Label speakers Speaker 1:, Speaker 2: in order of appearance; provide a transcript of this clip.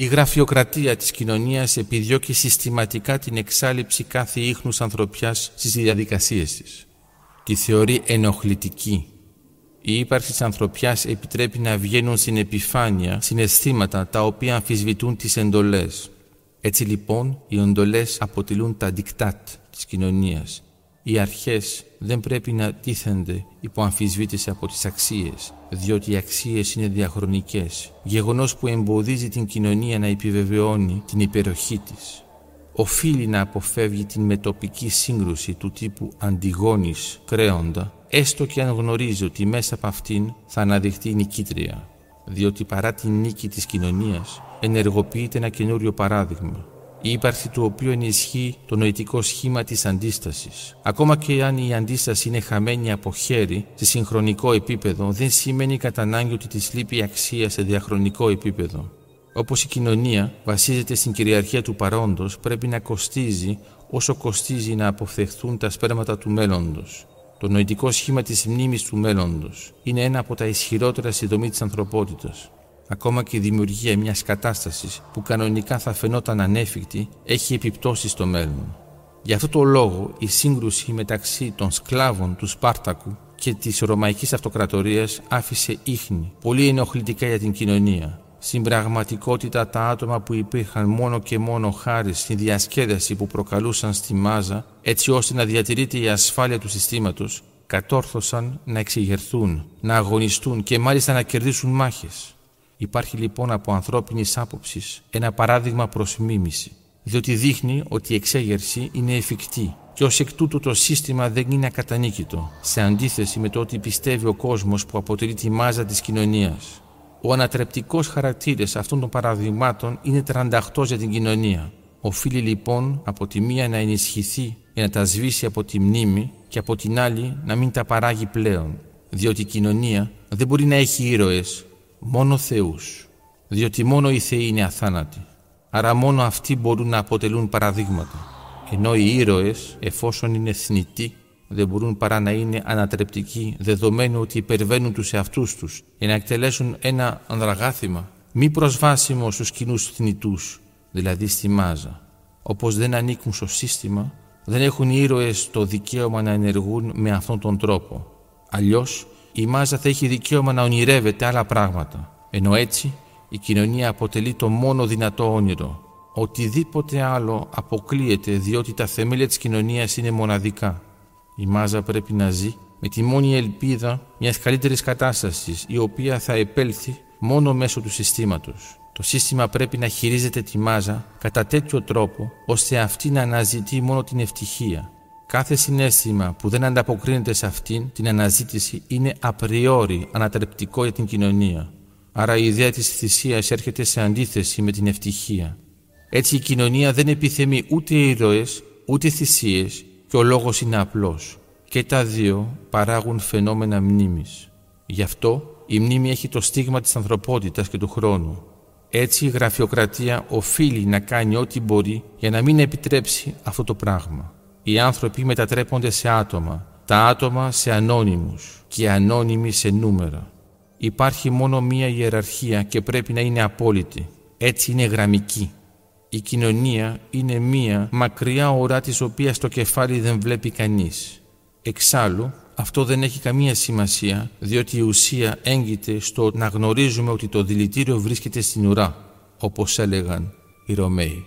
Speaker 1: Η γραφειοκρατία της κοινωνίας επιδιώκει συστηματικά την εξάλληψη κάθε ίχνους ανθρωπιάς στις διαδικασίες της. Τη θεωρεί ενοχλητική. Η ύπαρξη της ανθρωπιάς επιτρέπει να βγαίνουν στην επιφάνεια συναισθήματα τα οποία αμφισβητούν τις εντολές. Έτσι λοιπόν οι εντολές αποτελούν τα δικτάτ της κοινωνίας. Οι αρχές δεν πρέπει να τίθενται υπό αμφισβήτηση από τις αξίες, διότι οι αξίες είναι διαχρονικές, γεγονός που εμποδίζει την κοινωνία να επιβεβαιώνει την υπεροχή της. Οφείλει να αποφεύγει την μετοπική σύγκρουση του τύπου αντιγόνης κρέοντα, έστω και αν γνωρίζει ότι μέσα από αυτήν θα αναδειχθεί νικήτρια, διότι παρά την νίκη της κοινωνίας ενεργοποιείται ένα καινούριο παράδειγμα, η ύπαρξη του οποίου ενισχύει το νοητικό σχήμα της αντίστασης. Ακόμα και αν η αντίσταση είναι χαμένη από χέρι σε συγχρονικό επίπεδο, δεν σημαίνει κατά ανάγκη ότι της λείπει αξία σε διαχρονικό επίπεδο. Όπως η κοινωνία βασίζεται στην κυριαρχία του παρόντος, πρέπει να κοστίζει όσο κοστίζει να αποφευχθούν τα σπέρματα του μέλλοντος. Το νοητικό σχήμα της μνήμης του μέλλοντος είναι ένα από τα ισχυρότερα στη δομή της ανθρωπότητας. Ακόμα και η δημιουργία μιας κατάστασης που κανονικά θα φαινόταν ανέφικτη έχει επιπτώσεις στο μέλλον. Γι' αυτό το λόγο η σύγκρουση μεταξύ των σκλάβων του Σπάρτακου και της Ρωμαϊκής Αυτοκρατορίας άφησε ίχνη πολύ ενοχλητικά για την κοινωνία. Στην πραγματικότητα τα άτομα που υπήρχαν μόνο και μόνο χάρη στη διασκέδαση που προκαλούσαν στη μάζα έτσι ώστε να διατηρείται η ασφάλεια του συστήματος κατόρθωσαν να εξηγερθούν, να αγωνιστούν και μάλιστα να κερδίσουν μάχες. Υπάρχει λοιπόν από ανθρώπινης άποψης ένα παράδειγμα προς μίμηση, διότι δείχνει ότι η εξέγερση είναι εφικτή και ως εκ τούτου το σύστημα δεν είναι ακατανίκητο, σε αντίθεση με το ότι πιστεύει ο κόσμος που αποτελεί τη μάζα της κοινωνίας. Ο ανατρεπτικός χαρακτήρας αυτών των παραδειγμάτων είναι τρανταχτός για την κοινωνία. Οφείλει λοιπόν από τη μία να ενισχυθεί για να τα σβήσει από τη μνήμη και από την άλλη να μην τα παράγει πλέον, διότι η κοινωνία δεν μπορεί να έχει ήρωες μόνο θεούς, διότι μόνο οι θεοί είναι αθάνατοι. Άρα μόνο αυτοί μπορούν να αποτελούν παραδείγματα. Ενώ οι ήρωες, εφόσον είναι θνητοί, δεν μπορούν παρά να είναι ανατρεπτικοί, δεδομένου ότι υπερβαίνουν τους εαυτούς τους για να εκτελέσουν ένα ανδραγάθημα μη προσβάσιμο στους κοινούς θνητούς, δηλαδή στη μάζα. Όπως δεν ανήκουν στο σύστημα, δεν έχουν οι ήρωες το δικαίωμα να ενεργούν με αυτόν τον τρόπο. Αλλιώς η μάζα θα έχει δικαίωμα να ονειρεύεται άλλα πράγματα. Ενώ έτσι η κοινωνία αποτελεί το μόνο δυνατό όνειρο. Οτιδήποτε άλλο αποκλείεται διότι τα θεμέλια της κοινωνίας είναι μοναδικά. Η μάζα πρέπει να ζει με τη μόνη ελπίδα μιας καλύτερης κατάστασης η οποία θα επέλθει μόνο μέσω του συστήματος. Το σύστημα πρέπει να χειρίζεται τη μάζα κατά τέτοιο τρόπο ώστε αυτή να αναζητεί μόνο την ευτυχία Κάθε συνέστημα που δεν ανταποκρίνεται σε αυτήν την αναζήτηση είναι απριόρι ανατρεπτικό για την κοινωνία. Άρα η ιδέα της θυσίας έρχεται σε αντίθεση με την ευτυχία. Έτσι η κοινωνία δεν επιθυμεί ούτε ήρωες, ούτε θυσίες και ο λόγος είναι απλός. Και τα δύο παράγουν φαινόμενα μνήμης. Γι' αυτό η μνήμη έχει το στίγμα της ανθρωπότητας και του χρόνου. Έτσι η γραφειοκρατία οφείλει να κάνει ό,τι μπορεί για να μην επιτρέψει αυτό το πράγμα οι άνθρωποι μετατρέπονται σε άτομα, τα άτομα σε ανώνυμους και οι ανώνυμοι σε νούμερα. Υπάρχει μόνο μία ιεραρχία και πρέπει να είναι απόλυτη. Έτσι είναι γραμμική. Η κοινωνία είναι μία μακριά ουρά της οποίας το κεφάλι δεν βλέπει κανείς. Εξάλλου, αυτό δεν έχει καμία σημασία, διότι η ουσία έγκυται στο να γνωρίζουμε ότι το δηλητήριο βρίσκεται στην ουρά, όπως έλεγαν οι Ρωμαίοι.